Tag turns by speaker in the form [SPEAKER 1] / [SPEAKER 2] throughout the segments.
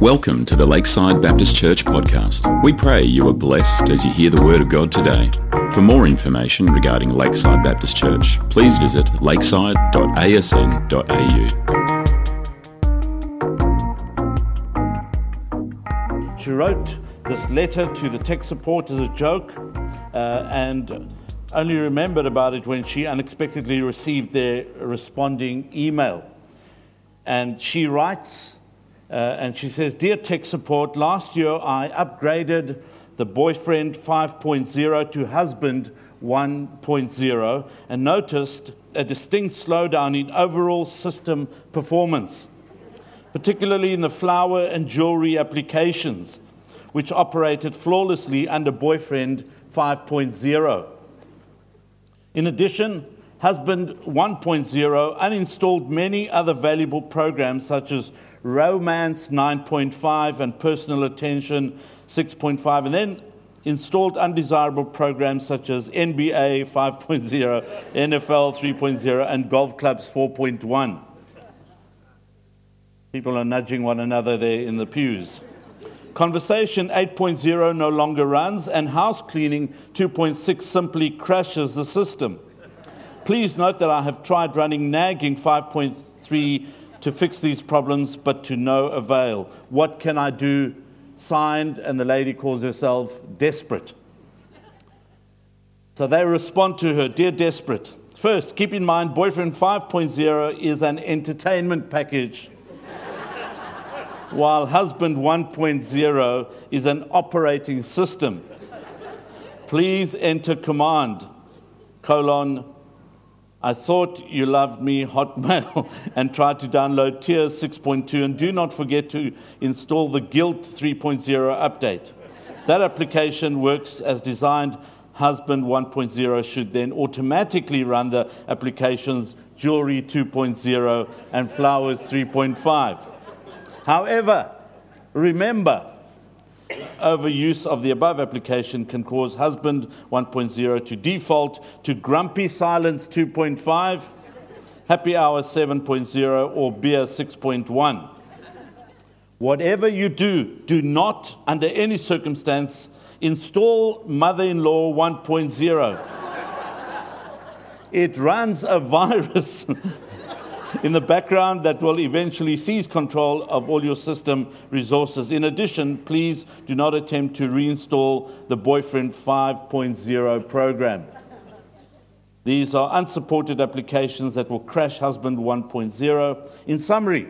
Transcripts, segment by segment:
[SPEAKER 1] Welcome to the Lakeside Baptist Church podcast. We pray you are blessed as you hear the Word of God today. For more information regarding Lakeside Baptist Church, please visit lakeside.asn.au.
[SPEAKER 2] She wrote this letter to the tech support as a joke uh, and only remembered about it when she unexpectedly received their responding email. And she writes, uh, and she says, Dear tech support, last year I upgraded the boyfriend 5.0 to husband 1.0 and noticed a distinct slowdown in overall system performance, particularly in the flower and jewelry applications, which operated flawlessly under boyfriend 5.0. In addition, Husband 1.0 uninstalled many other valuable programs such as Romance 9.5 and Personal Attention 6.5, and then installed undesirable programs such as NBA 5.0, NFL 3.0, and Golf Clubs 4.1. People are nudging one another there in the pews. Conversation 8.0 no longer runs, and house cleaning 2.6 simply crashes the system. Please note that I have tried running nagging 5.3 to fix these problems, but to no avail. What can I do? Signed, and the lady calls herself Desperate. So they respond to her Dear Desperate, first, keep in mind Boyfriend 5.0 is an entertainment package, while Husband 1.0 is an operating system. Please enter command colon I thought you loved me, Hotmail, and tried to download Tears 6.2. And do not forget to install the Guilt 3.0 update. That application works as designed. Husband 1.0 should then automatically run the applications Jewelry 2.0 and Flowers 3.5. However, remember, overuse of the above application can cause husband 1.0 to default to grumpy silence 2.5, happy hour 7.0, or beer 6.1. Whatever you do, do not, under any circumstance, install mother in law 1.0. It runs a virus in the background that will eventually seize control of all your system resources. In addition, please do not attempt to reinstall the Boyfriend 5.0 program. These are unsupported applications that will crash Husband 1.0. In summary,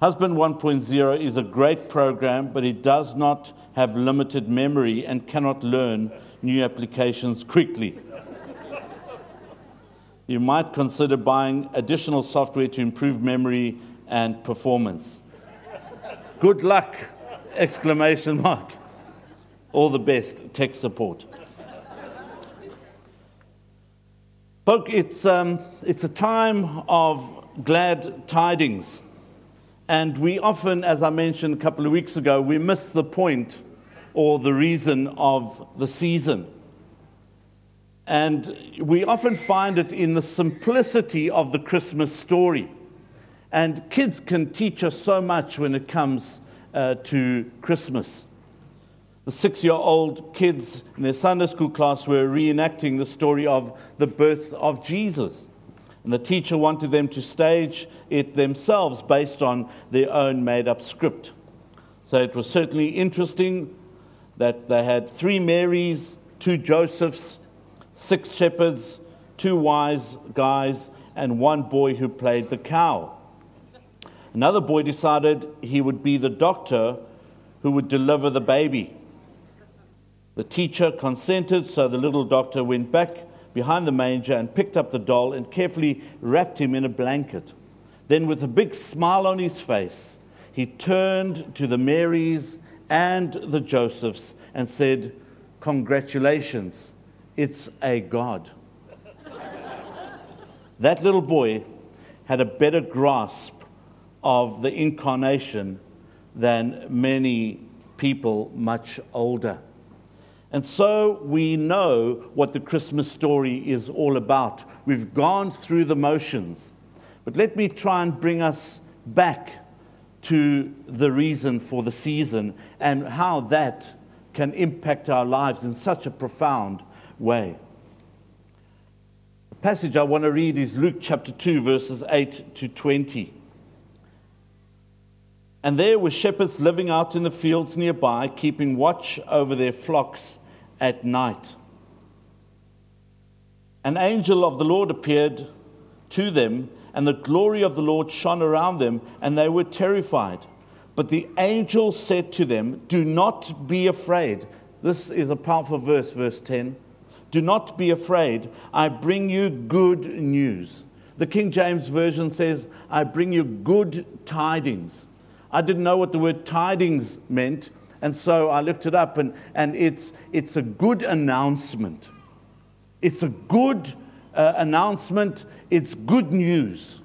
[SPEAKER 2] Husband 1.0 is a great program, but it does not have limited memory and cannot learn new applications quickly you might consider buying additional software to improve memory and performance. Good luck! Exclamation mark. All the best, tech support. Folk, it's, um, it's a time of glad tidings. And we often, as I mentioned a couple of weeks ago, we miss the point or the reason of the season. And we often find it in the simplicity of the Christmas story. And kids can teach us so much when it comes uh, to Christmas. The six year old kids in their Sunday school class were reenacting the story of the birth of Jesus. And the teacher wanted them to stage it themselves based on their own made up script. So it was certainly interesting that they had three Marys, two Josephs, six shepherds, two wise guys, and one boy who played the cow. Another boy decided he would be the doctor who would deliver the baby. The teacher consented, so the little doctor went back behind the manger and picked up the doll and carefully wrapped him in a blanket. Then, with a big smile on his face, he turned to the Marys and the Josephs and said, Congratulations, it's a God. that little boy had a better grasp of the incarnation than many people much older. And so we know what the Christmas story is all about. We've gone through the motions. But let me try and bring us back to the reason for the season and how that can impact our lives in such a profound way. The passage I want to read is Luke chapter 2, verses 8 to 20. And there were shepherds living out in the fields nearby, keeping watch over their flocks at night. An angel of the Lord appeared to them, and the glory of the Lord shone around them, and they were terrified. But the angel said to them, Do not be afraid. This is a powerful verse, verse 10. Do not be afraid. I bring you good news. The King James Version says, I bring you good tidings. I didn't know what the word tidings meant, and so I looked it up, and, and it's, it's a good announcement. It's a good uh, announcement, it's good news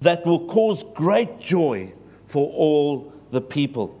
[SPEAKER 2] that will cause great joy for all the people.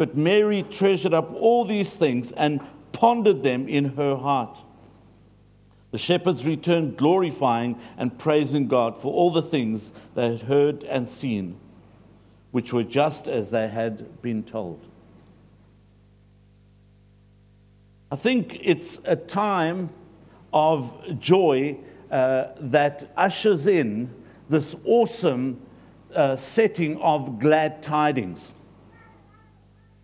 [SPEAKER 2] But Mary treasured up all these things and pondered them in her heart. The shepherds returned, glorifying and praising God for all the things they had heard and seen, which were just as they had been told. I think it's a time of joy uh, that ushers in this awesome uh, setting of glad tidings.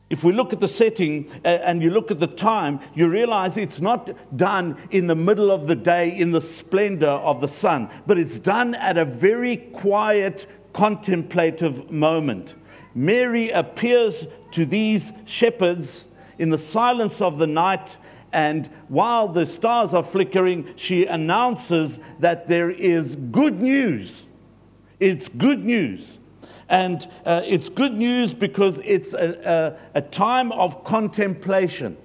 [SPEAKER 2] If we look at the setting uh, and you look at the time, you realize it's not done in the middle of the day in the splendor of the sun, but it's done at a very quiet, contemplative moment. Mary appears to these shepherds in the silence of the night, and while the stars are flickering, she announces that there is good news. It's good news. And uh, it's good news because it's a, a, a, time of contemplation.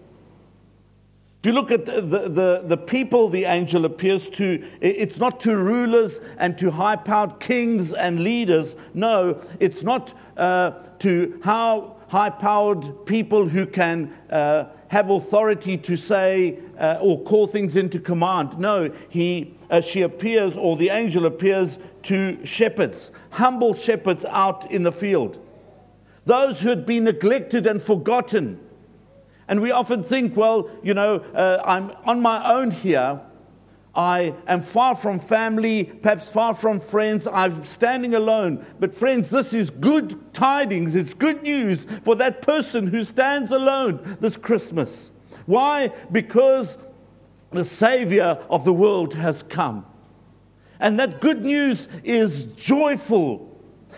[SPEAKER 2] If you look at the, the, the people the angel appears to, it's not to rulers and to high powered kings and leaders. No, it's not uh, to how high powered people who can uh, have authority to say uh, or call things into command. No, he, uh, she appears, or the angel appears to shepherds, humble shepherds out in the field, those who had been neglected and forgotten. And we often think, well, you know, uh, I'm on my own here. I am far from family, perhaps far from friends. I'm standing alone. But, friends, this is good tidings. It's good news for that person who stands alone this Christmas. Why? Because the Savior of the world has come. And that good news is joyful.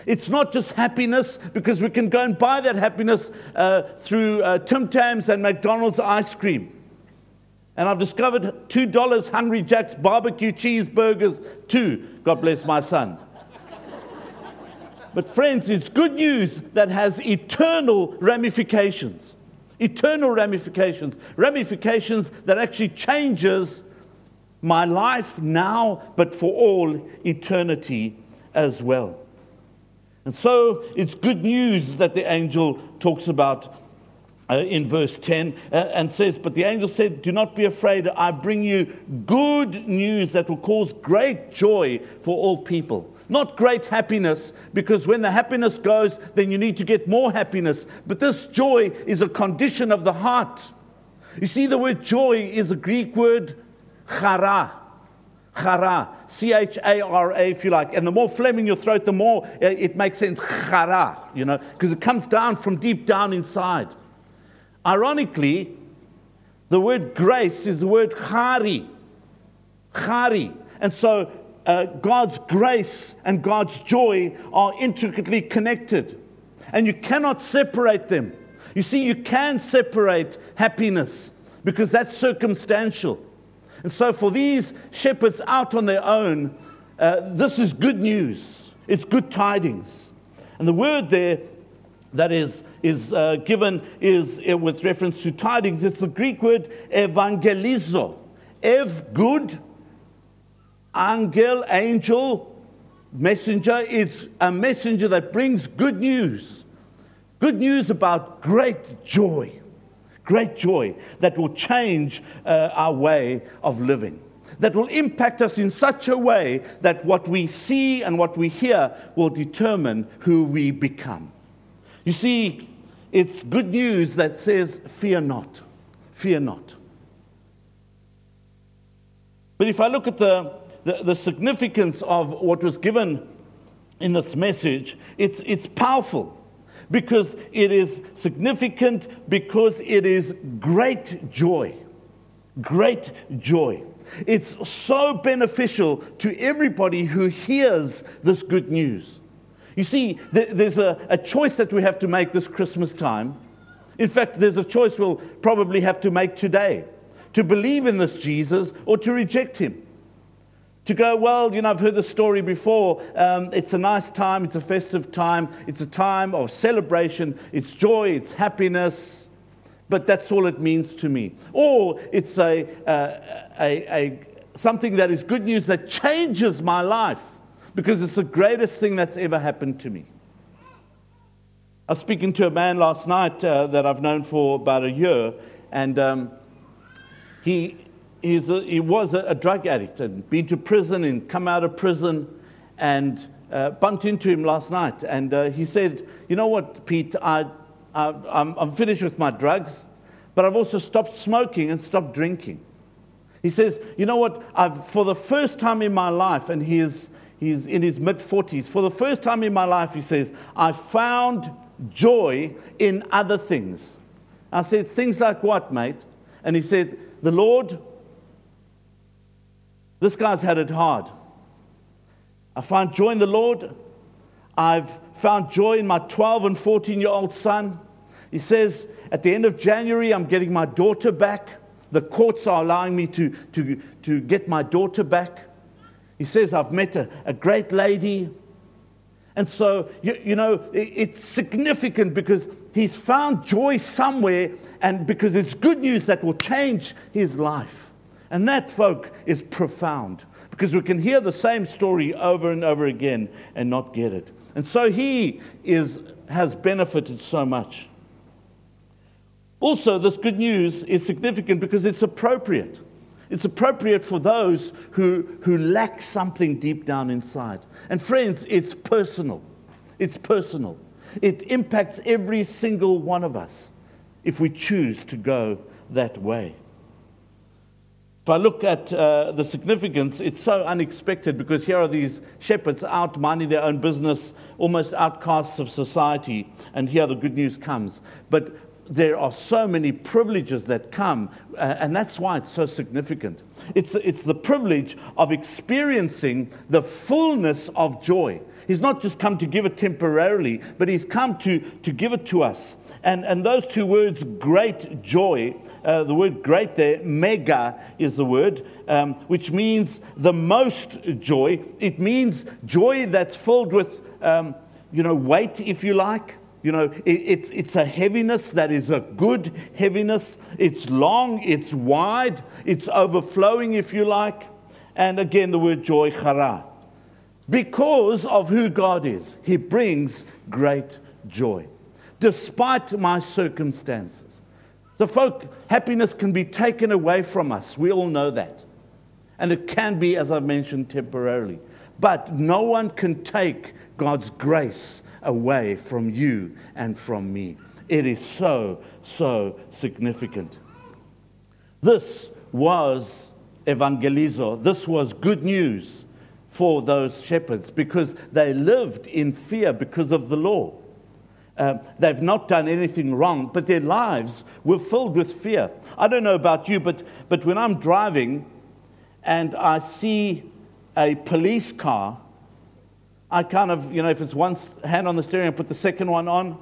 [SPEAKER 2] It's not just happiness because we can go and buy that happiness uh, through uh, Tim Tams and McDonald's ice cream. And I've discovered $2 Hungry Jack's barbecue cheeseburgers too. God bless my son. but, friends, it's good news that has eternal ramifications. Eternal ramifications. Ramifications that actually changes my life now, but for all eternity as well. And so it's good news that the angel talks about uh, in verse 10 uh, and says, But the angel said, Do not be afraid. I bring you good news that will cause great joy for all people. Not great happiness, because when the happiness goes, then you need to get more happiness. But this joy is a condition of the heart. You see, the word joy is a Greek word, chara. Chara, C H A R A, if you like. And the more phlegm in your throat, the more uh, it makes sense. Chara, you know, because it comes down from deep down inside. Ironically, the word grace is the word chari. Chari. And so uh, God's grace and God's joy are intricately connected. And you cannot separate them. You see, you can separate happiness because that's circumstantial. And so, for these shepherds out on their own, uh, this is good news. It's good tidings. And the word there that is, is uh, given is uh, with reference to tidings. It's the Greek word evangelizo. Ev, good, angel, angel, messenger. It's a messenger that brings good news. Good news about great joy great joy that will change uh, our way of living, that will impact us in such a way that what we see and what we hear will determine who we become. You see, it's good news that says, Fear not, fear not. But if I look at the, the, the significance of what was given in this message, it's, it's powerful because it is significant, because it is great joy. Great joy. It's so beneficial to everybody who hears this good news. You see, there's a, choice that we have to make this Christmas time. In fact, there's a choice we'll probably have to make today to believe in this Jesus or to reject him to go, well, you know, I've heard the story before. Um, it's a nice time, it's a festive time, it's a time of celebration, it's joy, it's happiness, but that's all it means to me. Or it's a, uh, a, a, something that is good news that changes my life because it's the greatest thing that's ever happened to me. I was speaking to a man last night uh, that I've known for about a year, and um, he, a, he was a, a, drug addict and been to prison and come out of prison and uh, bumped into him last night. And uh, he said, You know what, Pete, I, I, I'm, I'm finished with my drugs, but I've also stopped smoking and stopped drinking. He says, You know what, I've, for the first time in my life, and he is, he's in his mid 40s, for the first time in my life, he says, I found joy in other things. I said, Things like what, mate? And he said, The Lord this guy's had it hard. I found joy in the Lord. I've found joy in my 12 and 14 year old son. He says, at the end of January, I'm getting my daughter back. The courts are allowing me to, to, to get my daughter back. He says, I've met a, a great lady. And so, you, you know, it, it's significant because he's found joy somewhere and because it's good news that will change his life. And that, folk, is profound because we can hear the same story over and over again and not get it. And so he is, has benefited so much. Also, this good news is significant because it's appropriate. It's appropriate for those who, who lack something deep down inside. And friends, it's personal. It's personal. It impacts every single one of us if we choose to go that way. If I look at uh, the significance, it's so unexpected because here are these shepherds out minding their own business, almost outcasts of society, and here the good news comes. But there are so many privileges that come, uh, and that's why it's so significant. It's, it's the privilege of experiencing the fullness of joy. He's not just come to give it temporarily, but he's come to, to give it to us. And, and those two words, great joy, uh, the word great there, mega is the word, um, which means the most joy. It means joy that's filled with, um, you know, weight, if you like. You know, it, it's, it's a heaviness that is a good heaviness. It's long, it's wide, it's overflowing, if you like. And again, the word joy, chara. Because of who God is, He brings great joy, despite my circumstances. The folk, happiness can be taken away from us. We all know that. And it can be, as I've mentioned, temporarily. But no one can take God's grace away from you and from me. It is so, so significant. This was evangelizo. This was good news for those shepherds because they lived in fear because of the law. Uh, they've not done anything wrong, but their lives were filled with fear. I don't know about you, but, but when I'm driving and I see a police car, I kind of, you know, if it's one hand on the steering, I put the second one on.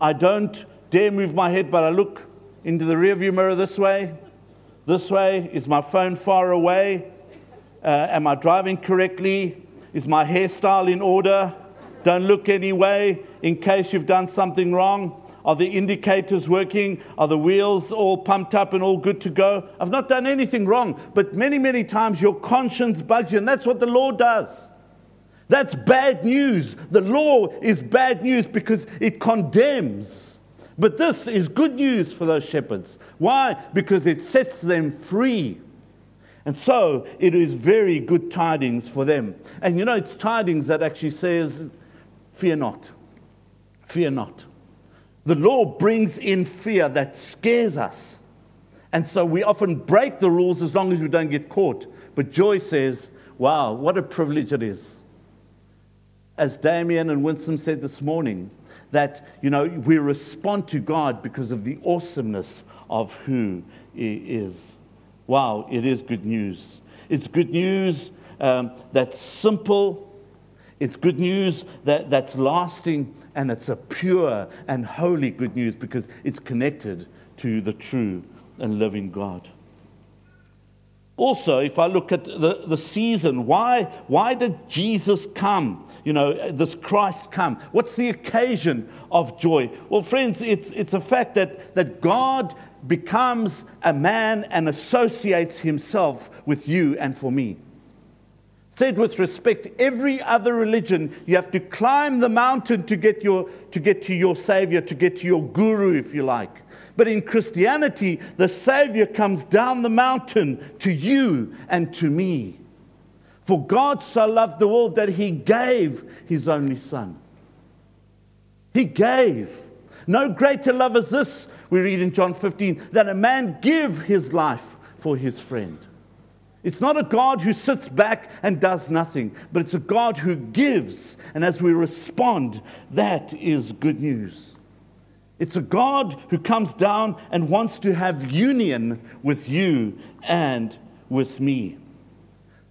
[SPEAKER 2] I don't dare move my head, but I look into the rearview mirror this way. This way. Is my phone far away? Uh, am I driving correctly? Is my hairstyle in order? Don't look anyway in case you've done something wrong. Are the indicators working? Are the wheels all pumped up and all good to go? I've not done anything wrong, but many, many times your conscience bugs you, and that's what the law does. That's bad news. The law is bad news because it condemns. But this is good news for those shepherds. Why? Because it sets them free. And so it is very good tidings for them. And you know, it's tidings that actually says, Fear not. Fear not. The law brings in fear that scares us. And so we often break the rules as long as we don't get caught. But joy says, wow, what a privilege it is. As Damien and Winston said this morning, that, you know, we respond to God because of the awesomeness of who He is. Wow, it is good news. It's good news um, that's simple, it's good news that, that's lasting, and it's a pure and holy good news because it's connected to the true and living God. Also, if I look at the, the season, why, why did Jesus come? You know, this Christ come? What's the occasion of joy? Well, friends, it's, it's a fact that, that God becomes a man and associates himself with you and for me. Said with respect, every other religion, you have to climb the mountain to get, your, to get to your Savior, to get to your guru, if you like. But in Christianity, the Savior comes down the mountain to you and to me. For God so loved the world that He gave His only Son. He gave. No greater love is this, we read in John 15, that a man give his life for his friend. It's not a God who sits back and does nothing, but it's a God who gives. And as we respond, that is good news. It's a God who comes down and wants to have union with you and with me.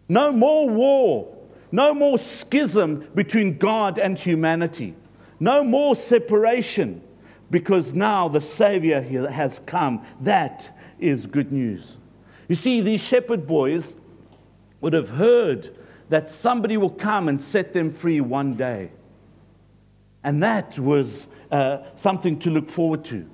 [SPEAKER 2] No more war, no more schism between God and humanity, no more separation, because now the Savior has come. That is good news. You see, these shepherd boys would have heard that somebody will come and set them free one day. And that was uh, something to look forward to.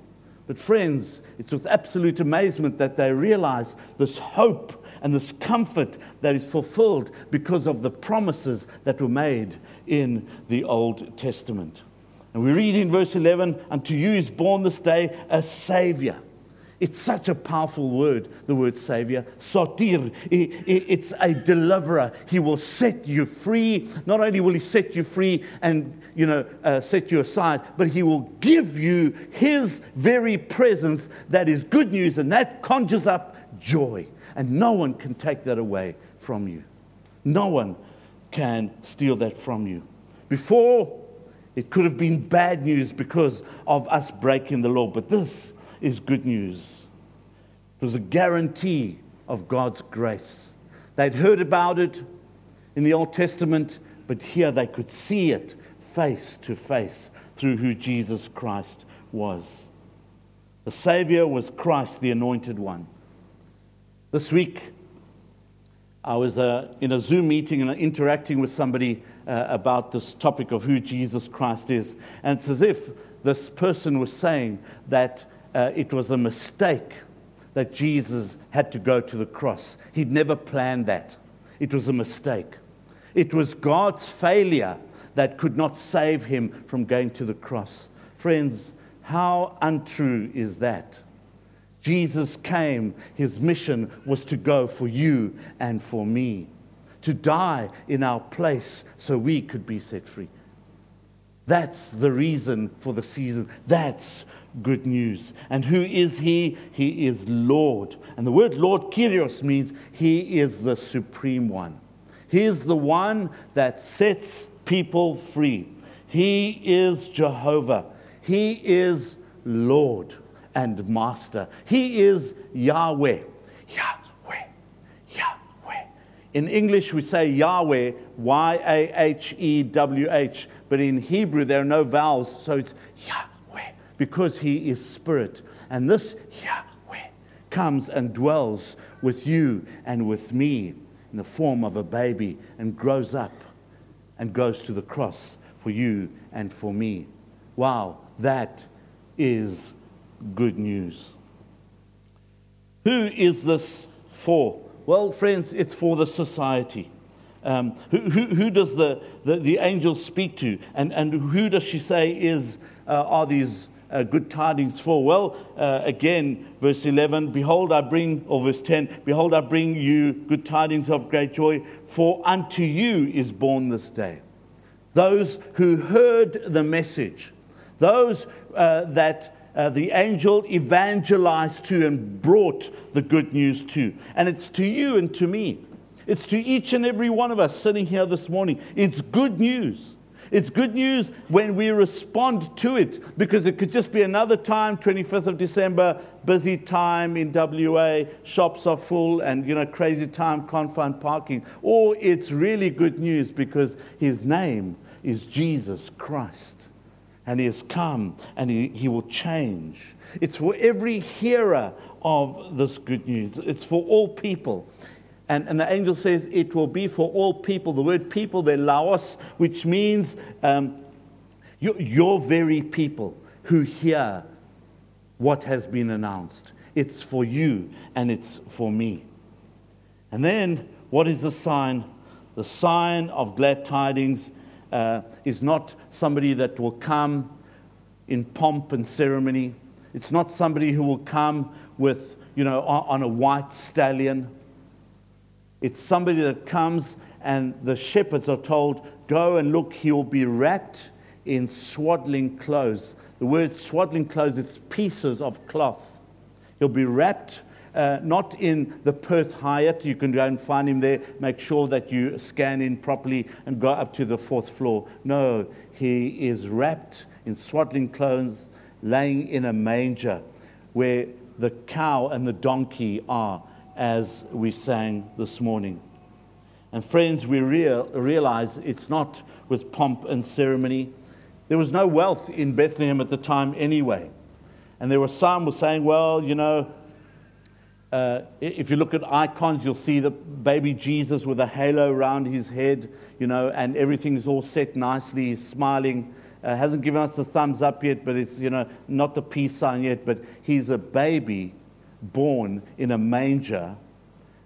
[SPEAKER 2] But, friends, it's with absolute amazement that they realize this hope and this comfort that is fulfilled because of the promises that were made in the Old Testament. And we read in verse 11, Unto you is born this day a Savior it's such a powerful word, the word Savior. Sotir. It's a deliverer. He will set you free. Not only will He set you free and, you know, uh, set you aside, but He will give you His very presence that is good news, and that conjures up joy. And no one can take that away from you. No one can steal that from you. Before, it could have been bad news because of us breaking the law, but this is good news. It was a guarantee of God's grace. They'd heard about it in the Old Testament, but here they could see it face to face through who Jesus Christ was. The Savior was Christ, the Anointed One. This week, I was uh, in a Zoom meeting and interacting with somebody uh, about this topic of who Jesus Christ is. And it's as if this person was saying that uh, it was a mistake that Jesus had to go to the cross. He'd never planned that. It was a mistake. It was God's failure that could not save him from going to the cross. Friends, how untrue is that? Jesus came, his mission was to go for you and for me, to die in our place so we could be set free. That's the reason for the season. That's good news. And who is he? He is Lord. And the word Lord, Kyrios, means he is the supreme one. He is the one that sets people free. He is Jehovah. He is Lord and Master. He is Yahweh. Yahweh. Yahweh. In English, we say Yahweh, Y A H E W H, but in Hebrew, there are no vowels, so it's Yahweh, because He is Spirit. And this Yahweh comes and dwells with you and with me in the form of a baby and grows up and goes to the cross for you and for me. Wow, that is good news. Who is this for? Well, friends, it's for the society. Um, who, who, who, does the, the, the, angel speak to? And, and who does she say is, uh, are these uh, good tidings for? Well, uh, again, verse 11 Behold, I bring, or verse 10 Behold, I bring you good tidings of great joy, for unto you is born this day. Those who heard the message, those uh, that uh, the angel evangelized to and brought the good news to. And it's to you and to me. It's to each and every one of us sitting here this morning. It's good news. It's good news when we respond to it because it could just be another time, 25th of December, busy time in WA, shops are full, and you know, crazy time, can't find parking. Or it's really good news because his name is Jesus Christ and he has come and he, he will change. It's for every hearer of this good news, it's for all people. And, and the angel says it will be for all people. The word people, they laos, which means um, your, your very people who hear what has been announced. It's for you and it's for me. And then, what is the sign? The sign of glad tidings uh, is not somebody that will come in pomp and ceremony. It's not somebody who will come with, you know, on, on a white stallion. It's somebody that comes and the shepherds are told, Go and look, he'll be wrapped in swaddling clothes. The word swaddling clothes, it's pieces of cloth. He'll be wrapped uh, not in the Perth Hyatt. You can go and find him there. Make sure that you scan in properly and go up to the fourth floor. No, he is wrapped in swaddling clothes, laying in a manger where the cow and the donkey are, as we sang this morning. And friends, we real, realize it's not with pomp and ceremony. There was no wealth in Bethlehem at the time anyway. And there were some were saying, well, you know, uh, if you look at icons, you'll see the baby Jesus with a halo around his head, you know, and everything's all set nicely. He's smiling. Uh, hasn't given us the thumbs up yet, but it's, you know, not the peace sign yet, but he's a baby born in a manger,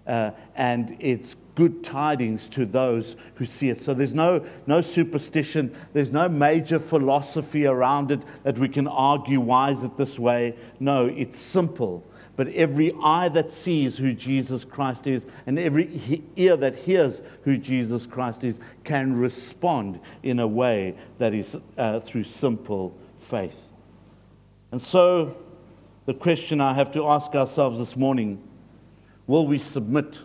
[SPEAKER 2] uh, and it's good tidings to those who see it. So there's no, no superstition, there's no major philosophy around it that we can argue why is it this way. No, it's simple but every eye that sees who Jesus Christ is and every ear that hears who Jesus Christ is can respond in a way that is uh, through simple faith. And so, the question I have to ask ourselves this morning will we submit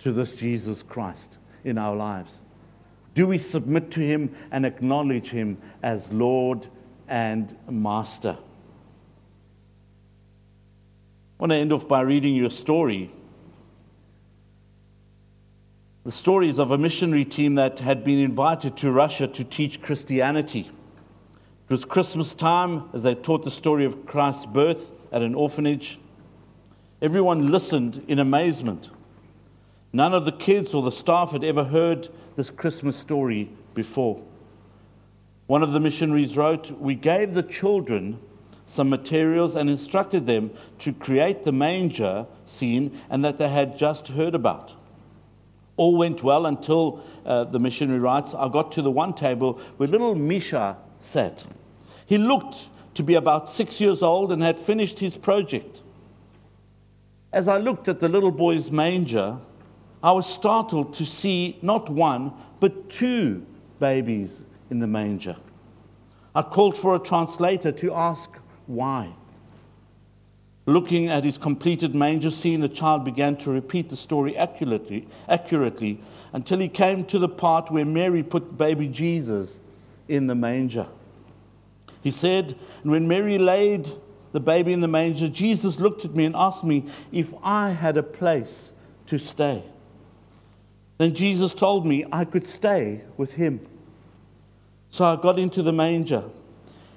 [SPEAKER 2] to this Jesus Christ in our lives? Do we submit to him and acknowledge him as Lord and Master? I want to end off by reading you a story. The stories of a missionary team that had been invited to Russia to teach Christianity. It was Christmas time as they taught the story of Christ's birth at an orphanage. Everyone listened in amazement. None of the kids or the staff had ever heard this Christmas story before. One of the missionaries wrote, We gave the children some materials and instructed them to create the manger scene and that they had just heard about. All went well until uh, the missionary writes, I got to the one table where little Misha sat. He looked to be about six years old and had finished his project. As I looked at the little boy's manger, I was startled to see not one, but two babies in the manger. I called for a translator to ask why. Looking at his completed manger scene, the child began to repeat the story accurately, accurately until he came to the part where Mary put baby Jesus in the manger. He said, And when Mary laid the baby in the manger, Jesus looked at me and asked me if I had a place to stay. Then Jesus told me I could stay with him. So I got into the manger.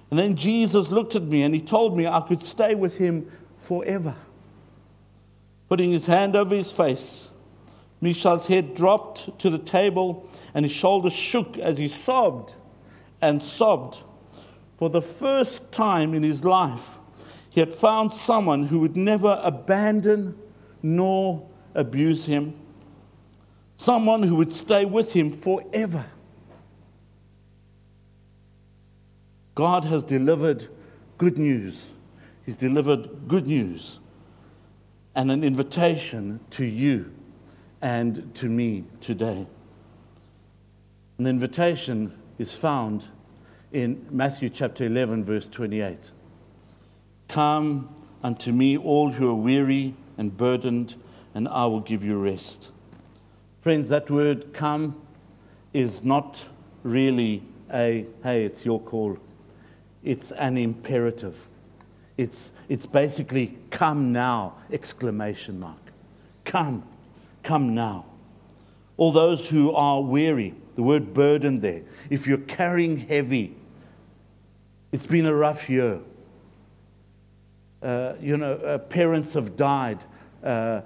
[SPEAKER 2] And then Jesus looked at me and he told me I could stay with him forever. Putting his hand over his face, Misha's head dropped to the table and his shoulders shook as he sobbed and sobbed. For the first time in his life, he had found someone who would never abandon nor abuse him, someone who would stay with him forever. God has delivered good news. He's delivered good news and an invitation to you and to me today. And the invitation is found in Matthew chapter 11, verse 28. Come unto me, all who are weary and burdened, and I will give you rest. Friends, that word come is not really a, hey, it's your call. It's an imperative. It's, it's basically come now, exclamation mark. Come, come now. All those who are weary, the word burden there, if you're carrying heavy, it's been a rough year. Uh, you know, uh, parents have died, uh,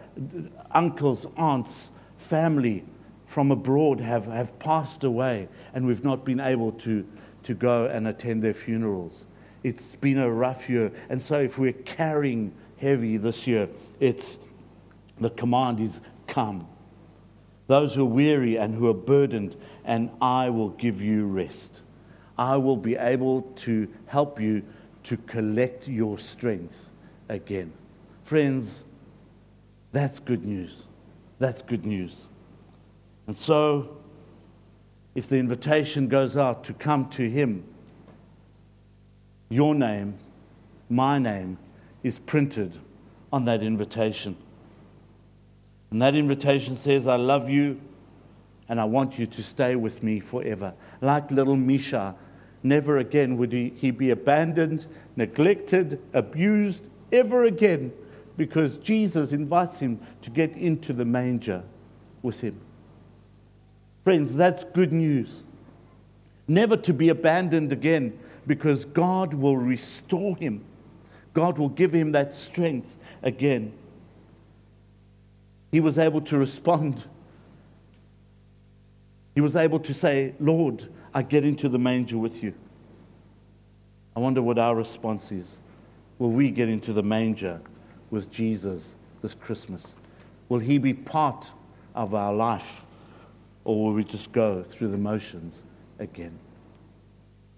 [SPEAKER 2] uncles, aunts, family from abroad have, have passed away, and we've not been able to, to go and attend their funerals. It's been a rough year. And so, if we're carrying heavy this year, it's the command is come. Those who are weary and who are burdened, and I will give you rest. I will be able to help you to collect your strength again. Friends, that's good news. That's good news. And so, if the invitation goes out to come to Him, your name, my name, is printed on that invitation. And that invitation says, I love you and I want you to stay with me forever. Like little Misha, never again would he, he be abandoned, neglected, abused, ever again, because Jesus invites him to get into the manger with him. Friends, that's good news. Never to be abandoned again, because God will restore him. God will give him that strength again. He was able to respond. He was able to say, Lord, I get into the manger with you. I wonder what our response is. Will we get into the manger with Jesus this Christmas? Will he be part of our life? Or will we just go through the motions again?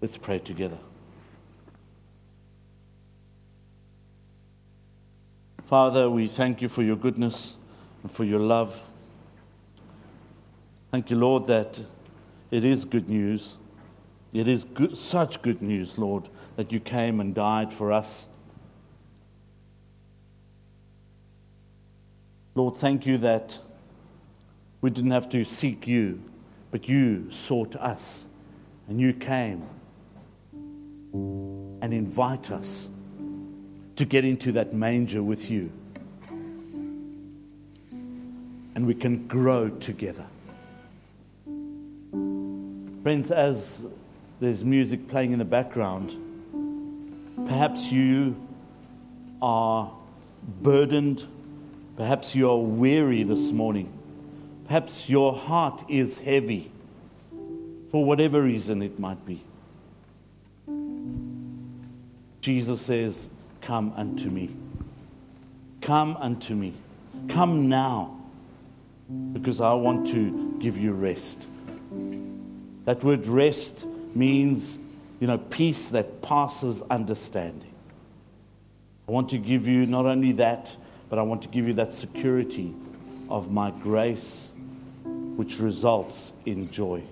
[SPEAKER 2] Let's pray together. Father, we thank you for your goodness and for your love. Thank you, Lord, that it is good news. It is good, such good news, Lord, that you came and died for us. Lord, thank you that we didn't have to seek you, but you sought us and you came and invite us to get into that manger with you. And we can grow together. Friends, as there's music playing in the background, perhaps you are burdened, perhaps you're weary this morning, perhaps your heart is heavy for whatever reason it might be. Jesus says, Come unto me. Come unto me. Come now, because I want to give you rest. That word rest means, you know, peace that passes understanding. I want to give you not only that, but I want to give you that security of my grace, which results in joy.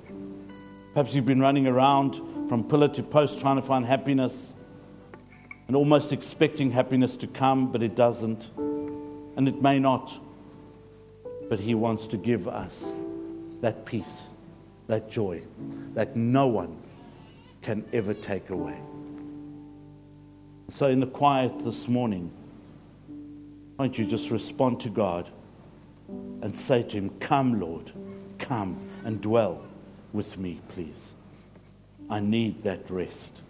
[SPEAKER 2] Perhaps you've been running around from pillar to post trying to find happiness and almost expecting happiness to come, but it doesn't. And it may not. But He wants to give us that peace, that joy, that no one can ever take away. So, in the quiet this morning, why don't you just respond to God and say to Him, Come, Lord, come and dwell with me, please. I need that rest.